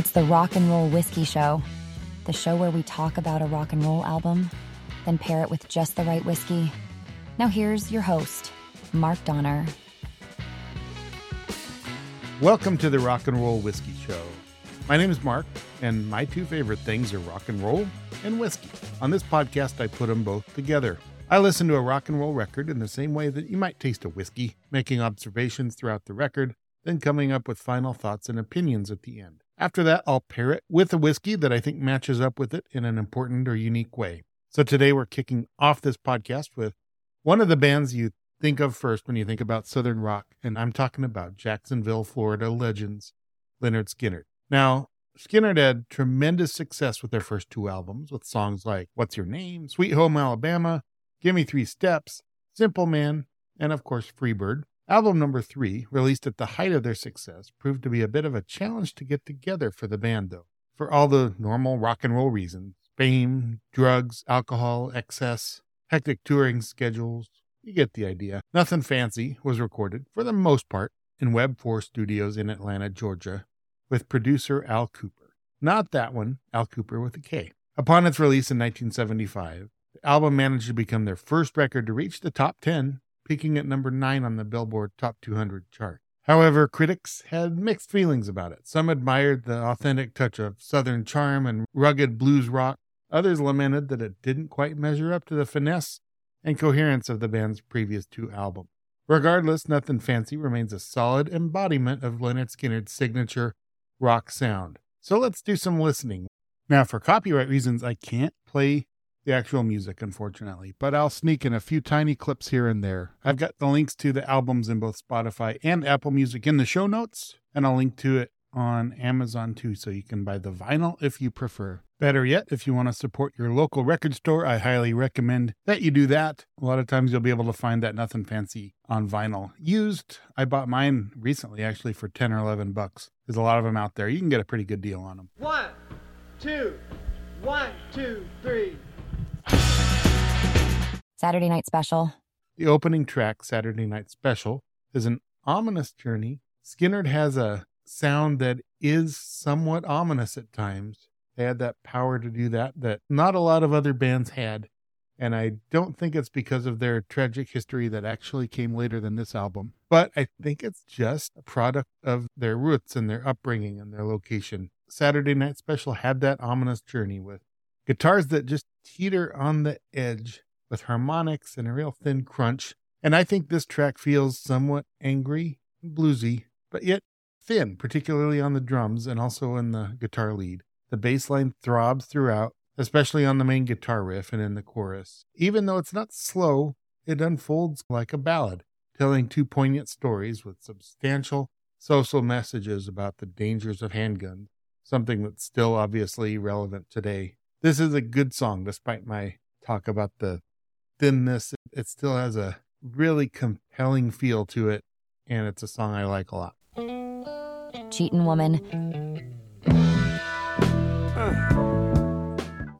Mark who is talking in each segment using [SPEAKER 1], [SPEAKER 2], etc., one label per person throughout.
[SPEAKER 1] It's the Rock and Roll Whiskey Show, the show where we talk about a rock and roll album, then pair it with just the right whiskey. Now, here's your host, Mark Donner.
[SPEAKER 2] Welcome to the Rock and Roll Whiskey Show. My name is Mark, and my two favorite things are rock and roll and whiskey. On this podcast, I put them both together. I listen to a rock and roll record in the same way that you might taste a whiskey, making observations throughout the record, then coming up with final thoughts and opinions at the end. After that, I'll pair it with a whiskey that I think matches up with it in an important or unique way. So today we're kicking off this podcast with one of the bands you think of first when you think about Southern rock, and I'm talking about Jacksonville, Florida legends, Lynyrd Skynyrd. Now, Skynyrd had tremendous success with their first two albums with songs like What's Your Name, Sweet Home Alabama, Give Me Three Steps, Simple Man, and of course Freebird. Album number three, released at the height of their success, proved to be a bit of a challenge to get together for the band, though, for all the normal rock and roll reasons fame, drugs, alcohol, excess, hectic touring schedules. You get the idea. Nothing Fancy was recorded, for the most part, in Web 4 Studios in Atlanta, Georgia, with producer Al Kooper. Not that one, Al Kooper with a K. Upon its release in 1975, the album managed to become their first record to reach the top 10, peaking at number 9 on the Billboard Top 200 chart. However, critics had mixed feelings about it. Some admired the authentic touch of Southern charm and rugged blues rock. Others lamented that it didn't quite measure up to the finesse and coherence of the band's previous two albums. Regardless, Nothing Fancy remains a solid embodiment of Lynyrd Skynyrd's signature rock sound. So let's do some listening. Now, for copyright reasons, I can't play the actual music, unfortunately, but I'll sneak in a few tiny clips here and there. I've got the links to the albums in both Spotify and Apple Music in the show notes, and I'll link to it on Amazon too, so you can buy the vinyl if you prefer. Better yet, if you want to support your local record store, I highly recommend that you do that. A lot of times you'll be able to find that nothing fancy on vinyl. Used, I bought mine recently actually for 10 or 11 bucks. There's a lot of them out there. You can get a pretty good deal on them.
[SPEAKER 3] One, two, one, two, three.
[SPEAKER 1] Saturday Night Special.
[SPEAKER 2] The opening track, Saturday Night Special, is an ominous journey. Skynyrd has a sound that is somewhat ominous at times. They had that power to do that that not a lot of other bands had. And I don't think it's because of their tragic history that actually came later than this album. But I think it's just a product of their roots and their upbringing and their location. Saturday Night Special had that ominous journey with guitars that just teeter on the edge with harmonics and a real thin crunch. And I think this track feels somewhat angry bluesy, but yet thin, particularly on the drums and also in the guitar lead. The bass line throbs throughout, especially on the main guitar riff and in the chorus. Even though it's not slow, it unfolds like a ballad, telling two poignant stories with substantial social messages about the dangers of handguns, something that's still obviously relevant today. This is a good song, despite my talk about the thinness. It still has a really compelling feel to it, and it's a song I like a lot.
[SPEAKER 1] Cheatin' Woman.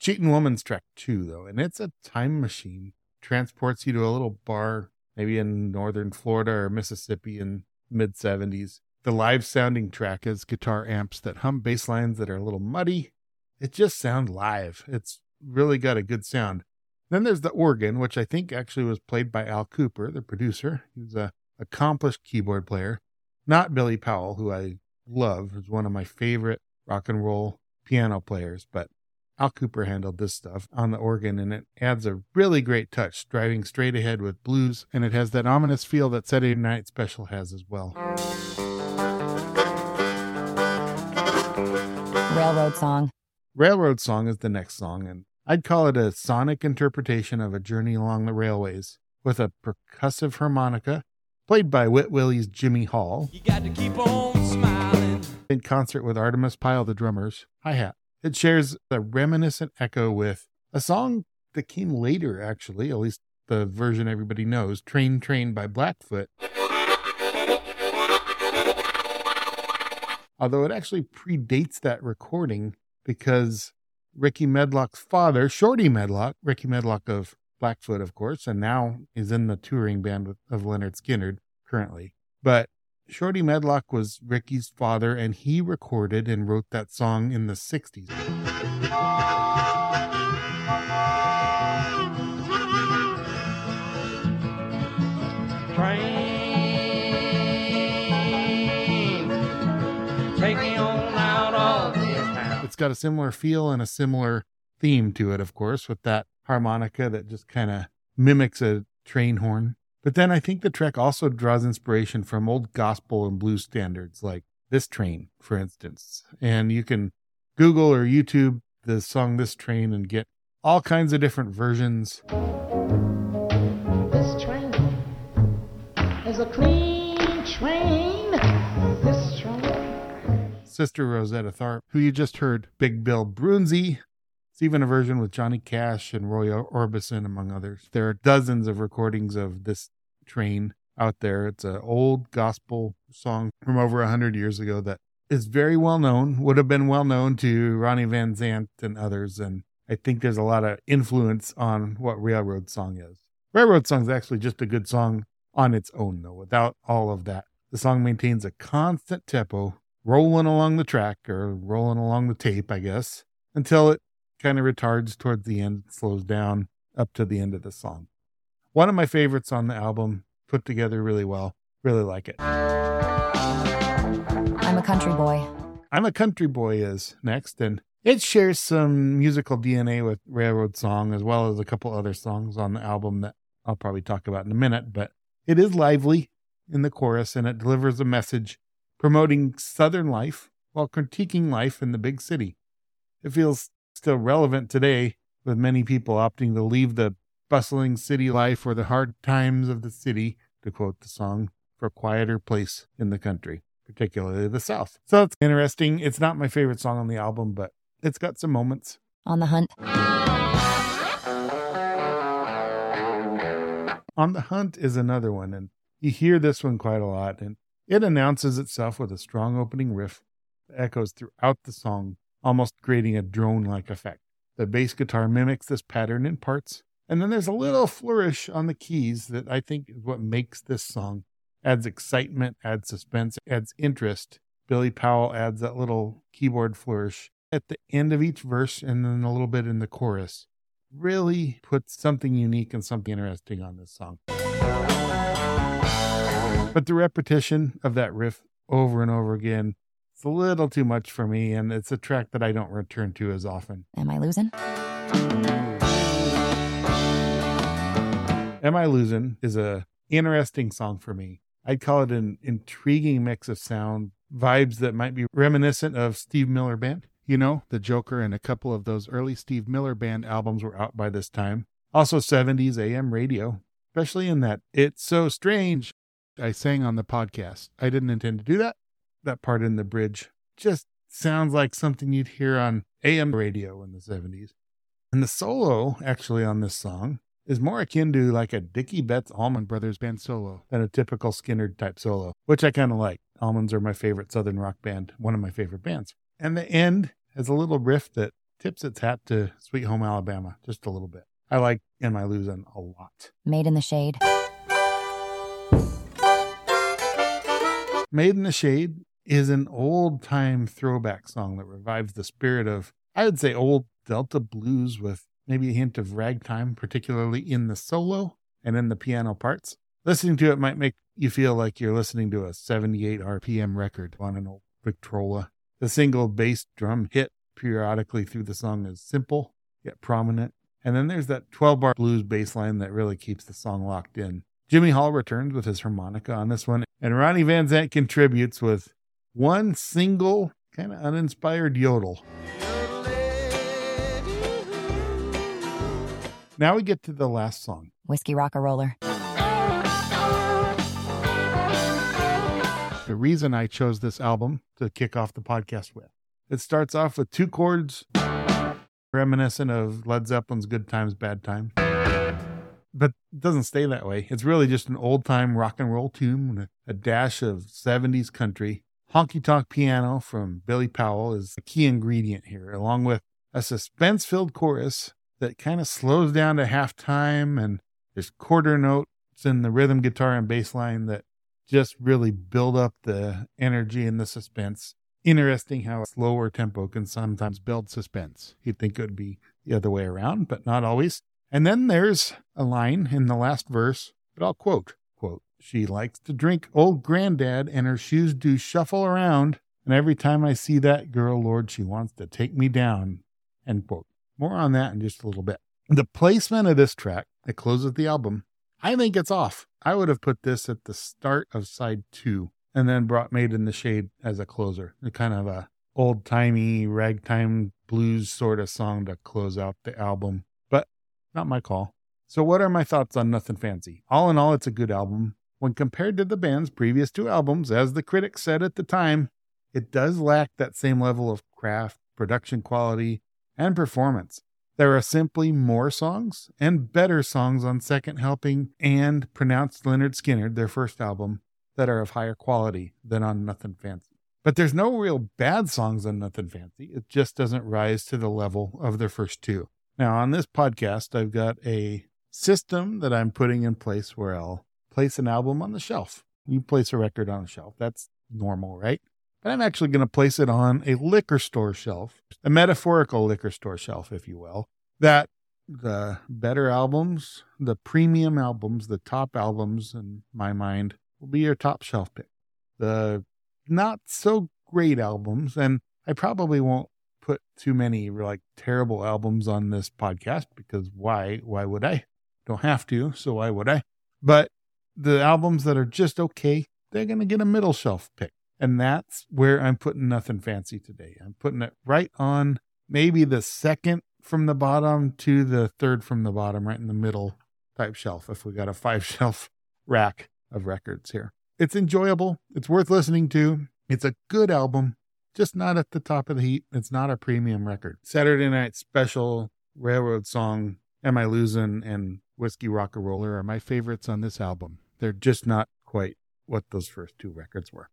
[SPEAKER 2] Cheatin' Woman's track two, though, and it's a time machine. Transports you to a little bar, maybe in northern Florida or Mississippi in mid 70s. The live sounding track is guitar amps that hum bass lines that are a little muddy. It just sounds live. It's really got a good sound. Then there's the organ, which I think actually was played by Al Kooper, the producer. He's a accomplished keyboard player, not Billy Powell, who I love, is one of my favorite rock and roll piano players, but Al Kooper handled this stuff on the organ and it adds a really great touch, driving straight ahead with blues, and it has that ominous feel that Saturday Night Special has as well.
[SPEAKER 1] Railroad Song.
[SPEAKER 2] Railroad Song is the next song, and I'd call it a sonic interpretation of a journey along the railways with a percussive harmonica played by Wet Willie's Jimmy Hall.
[SPEAKER 4] You got to keep on smiling.
[SPEAKER 2] In concert with Artimus Pyle, the drummers, hi hat. It shares a reminiscent echo with a song that came later, actually, at least the version everybody knows Train Train by Blackfoot. Although it actually predates that recording because Rickey Medlock's father, Shorty Medlock, Rickey Medlock of Blackfoot, of course, and now is in the touring band of Lynyrd Skynyrd currently. But Shorty Medlock was Rickey's father, and he recorded and wrote that song in the 60s. Got a similar feel and a similar theme to it, of course, with that harmonica that just kind of mimics a train horn. But then I think the track also draws inspiration from old gospel and blues standards like This Train, for instance. And you can Google or YouTube the song This Train and get all kinds of different versions.
[SPEAKER 5] This train is a clean train.
[SPEAKER 2] Sister Rosetta Tharpe, who you just heard, Big Bill Broonzy. It's even a version with Johnny Cash and Roy Orbison, among others. There are dozens of recordings of this train out there. It's an old gospel song from over a hundred years ago that is very well known, would have been well known to Ronnie Van Zant and others. And I think there's a lot of influence on what Railroad Song is. Railroad Song is actually just a good song on its own, though, without all of that. The song maintains a constant tempo, rolling along the track or rolling along the tape, I guess, until it kind of retards towards the end, slows down up to the end of the song. One of my favorites on the album, put together really well. Really like it.
[SPEAKER 1] I'm a country boy.
[SPEAKER 2] I'm a Country Boy is next, and it shares some musical DNA with Railroad Song as well as a couple other songs on the album that I'll probably talk about in a minute. But it is lively in the chorus and it delivers a message promoting Southern life while critiquing life in the big city. It feels still relevant today with many people opting to leave the bustling city life or the hard times of the city, to quote the song, for a quieter place in the country, particularly the South. So it's interesting. It's not my favorite song on the album, but it's got some moments.
[SPEAKER 1] On the hunt.
[SPEAKER 2] On the Hunt is another one, and you hear this one quite a lot, and it announces itself with a strong opening riff that echoes throughout the song, almost creating a drone like effect. The bass guitar mimics this pattern in parts, and then there's a little flourish on the keys that I think is what makes this song. Adds excitement, adds suspense, adds interest. Billy Powell adds that little keyboard flourish at the end of each verse and then a little bit in the chorus really puts something unique and something interesting on this song. But the repetition of that riff over and over again, it's a little too much for me, and it's a track that I don't return to as often.
[SPEAKER 1] Am I losing?
[SPEAKER 2] Am I Losing is a interesting song for me. I'd call it an intriguing mix of sound, vibes that might be reminiscent of Steve Miller Band. You know, The Joker and a couple of those early Steve Miller Band albums were out by this time. Also 70s AM radio, especially in that It's So Strange I sang on the podcast. I didn't intend to do that. That part in the bridge just sounds like something you'd hear on AM radio in the 70s. And the solo, actually, on this song is more akin to like a Dickey Betts Allman Brothers band solo than a typical Skynyrd type solo, which I kind of like. Allmans are my favorite Southern rock band, one of my favorite bands. And the end has a little riff that tips its hat to Sweet Home Alabama just a little bit. I like Am I Losing a lot.
[SPEAKER 1] Made in the shade.
[SPEAKER 2] Made in the Shade is an old time throwback song that revives the spirit of, I would say, old Delta blues with maybe a hint of ragtime, particularly in the solo and in the piano parts. Listening to it might make you feel like you're listening to a 78 RPM record on an old Victrola. The single bass drum hit periodically through the song is simple yet prominent. And then there's that 12 bar blues bass line that really keeps the song locked in. Jimmy Hall returns with his harmonica on this one, and Ronnie Van Zant contributes with one single, kind of uninspired yodel. Now we get to the last song.
[SPEAKER 1] Whiskey Rock-a-Roller.
[SPEAKER 2] The reason I chose this album to kick off the podcast with. It starts off with two chords reminiscent of Led Zeppelin's Good Times, Bad Time. But it doesn't stay that way. It's really just an old time rock and roll tune with a dash of 70s country. Honky tonk piano from Billy Powell is a key ingredient here, along with a suspense filled chorus that kind of slows down to halftime and there's quarter notes in the rhythm guitar and bass line that just really build up the energy and the suspense. Interesting how a slower tempo can sometimes build suspense. You'd think it would be the other way around, but not always. And then there's a line in the last verse that I'll quote. Quote, she likes to drink old granddad and her shoes do shuffle around. And every time I see that girl, Lord, she wants to take me down. End quote. More on that in just a little bit. The placement of this track that closes the album, I think it's off. I would have put this at the start of side two and then brought Made in the Shade as a closer. A kind of a old timey ragtime blues sort of song to close out the album. Not my call. So what are my thoughts on Nothing Fancy? All in all, it's a good album. When compared to the band's previous two albums, as the critics said at the time, it does lack that same level of craft, production quality, and performance. There are simply more songs and better songs on Second Helping and Pronounced Lynyrd Skynyrd, their first album, that are of higher quality than on Nothing Fancy. But there's no real bad songs on Nothing Fancy. It just doesn't rise to the level of their first two. Now, on this podcast, I've got a system that I'm putting in place where I'll place an album on the shelf. You place a record on a shelf. That's normal, right? But I'm actually going to place it on a liquor store shelf, a metaphorical liquor store shelf, if you will, that the better albums, the premium albums, the top albums in my mind will be your top shelf pick. The not so great albums, and I probably won't put too many like terrible albums on this podcast because why? Why would I? Don't have to, so why would I? But the albums that are just okay, they're going to get a middle shelf pick. And that's where I'm putting nothing fancy today. I'm putting it right on maybe the second from the bottom to the third from the bottom, right in the middle type shelf. If we got a five shelf rack of records here, it's enjoyable. It's worth listening to. It's a good album, just not at the top of the heap. It's not a premium record. Saturday Night Special, Railroad Song, Am I Losing, and Whiskey Rock Roller are my favorites on this album. They're just not quite what those first two records were.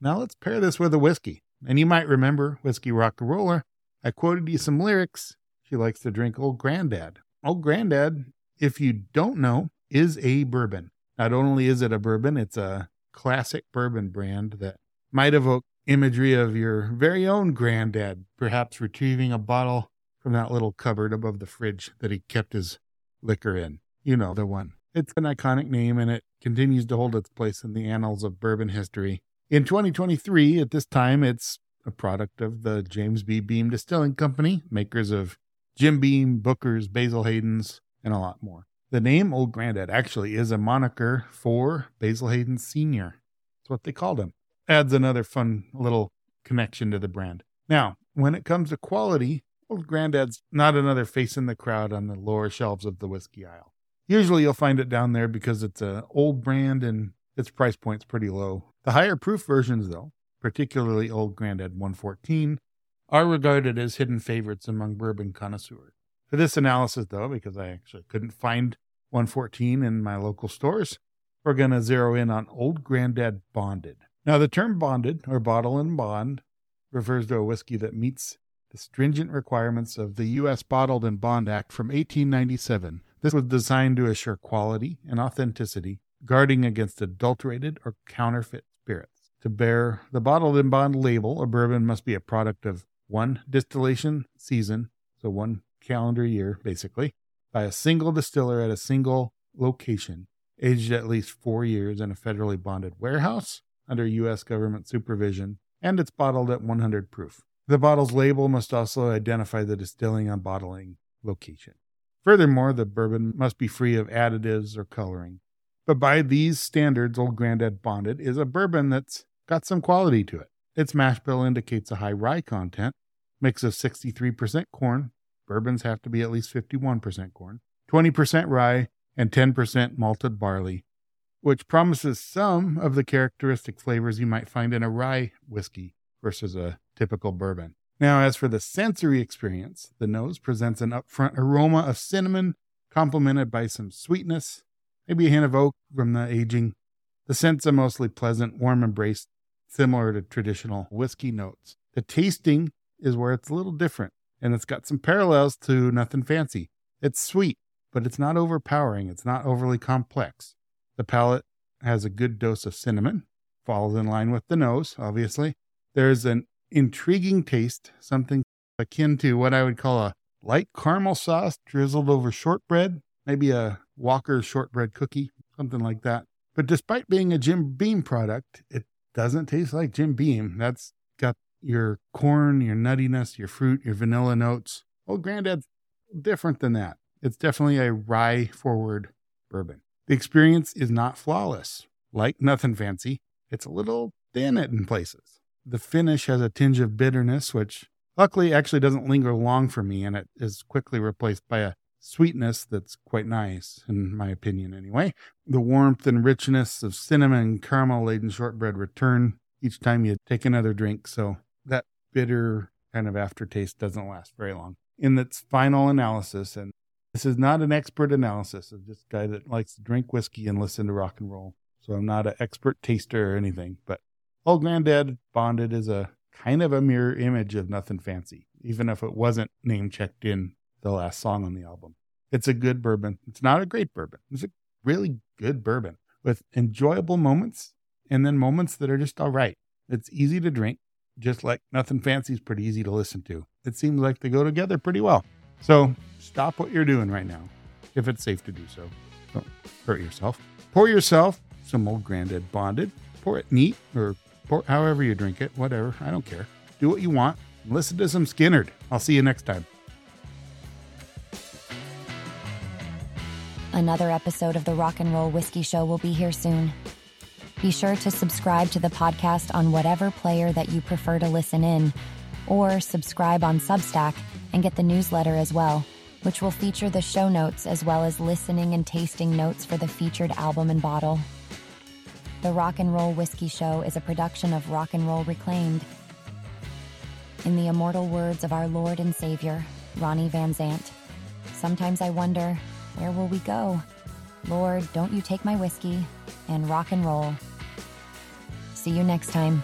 [SPEAKER 2] Now let's pair this with a whiskey. And you might remember Whiskey Rock-A-Roller. I quoted you some lyrics. She likes to drink Old Granddad. Old Granddad, if you don't know, is a bourbon. Not only is it a bourbon, it's a classic bourbon brand that might evoke imagery of your very own granddad, perhaps retrieving a bottle from that little cupboard above the fridge that he kept his liquor in. You know the one. It's an iconic name and it continues to hold its place in the annals of bourbon history in 2023, at this time, it's a product of the James B. Beam Distilling Company, makers of Jim Beam, Booker's, Basil Hayden's, and a lot more. The name Old Grandad actually is a moniker for Basil Hayden Sr. That's what they called him. Adds another fun little connection to the brand. Now, when it comes to quality, Old Grandad's not another face in the crowd on the lower shelves of the whiskey aisle. Usually you'll find it down there because it's an old brand and its price point's pretty low. The higher proof versions, though, particularly Old Grandad 114, are regarded as hidden favorites among bourbon connoisseurs. For this analysis, though, because I actually couldn't find 114 in my local stores, we're going to zero in on Old Grandad Bonded. Now, the term bonded, or bottle and bond, refers to a whiskey that meets the stringent requirements of the U.S. Bottled in Bond Act from 1897. This was designed to assure quality and authenticity guarding against adulterated or counterfeit spirits. To bear the bottled in bond label, a bourbon must be a product of one distillation season, so one calendar year basically, by a single distiller at a single location, aged at least four years in a federally bonded warehouse under U.S. government supervision, and it's bottled at 100 proof. The bottle's label must also identify the distilling and bottling location. Furthermore, the bourbon must be free of additives or coloring. But by these standards, Old Grandad Bonded is a bourbon that's got some quality to it. Its mash bill indicates a high rye content, mix of 63% corn. Bourbons have to be at least 51% corn, 20% rye, and 10% malted barley, which promises some of the characteristic flavors you might find in a rye whiskey versus a typical bourbon. Now, as for the sensory experience, the nose presents an upfront aroma of cinnamon, complemented by some sweetness, maybe a hint of oak from the aging. The scents are mostly pleasant, warm embrace, similar to traditional whiskey notes. The tasting is where it's a little different, and it's got some parallels to Nothing Fancy. It's sweet, but it's not overpowering. It's not overly complex. The palate has a good dose of cinnamon, falls in line with the nose, obviously. There's an intriguing taste, something akin to what I would call a light caramel sauce drizzled over shortbread, maybe a Walker shortbread cookie, something like that. But despite being a Jim Beam product, it doesn't taste like Jim Beam. That's got your corn, your nuttiness, your fruit, your vanilla notes. Old Granddad's different than that. It's definitely a rye forward bourbon. The experience is not flawless. Like nothing fancy, it's a little thin in places. The finish has a tinge of bitterness, which luckily actually doesn't linger long for me, and it is quickly replaced by a sweetness that's quite nice, in my opinion, anyway. The warmth and richness of cinnamon caramel laden shortbread return each time you take another drink, so that bitter kind of aftertaste doesn't last very long. In its final analysis, and this is not an expert analysis of just a guy that likes to drink whiskey and listen to rock and roll. So I'm not an expert taster or anything, but Old Granddad Bonded is a kind of a mirror image of Nothing Fancy, even if it wasn't name checked in the last song on the album. It's a good bourbon. It's not a great bourbon. It's a really good bourbon with enjoyable moments and then moments that are just all right. It's easy to drink, just like Nothing Fancy is pretty easy to listen to. It seems like they go together pretty well. So stop what you're doing right now, if it's safe to do so. Don't hurt yourself. Pour yourself some old granddad bonded. Pour it neat or pour however you drink it, whatever. I don't care. Do what you want. Listen to some Skynyrd. I'll see you next time.
[SPEAKER 1] Another episode of the Rock and Roll Whiskey Show will be here soon. Be sure to subscribe to the podcast on whatever player that you prefer to listen in, or subscribe on Substack and get the newsletter as well, which will feature the show notes as well as listening and tasting notes for the featured album and bottle. The Rock and Roll Whiskey Show is a production of Rock and Roll Reclaimed. In the immortal words of our Lord and Savior, Ronnie Van Zant, sometimes I wonder, where will we go? Lord, don't you take my whiskey and rock and roll. See you next time.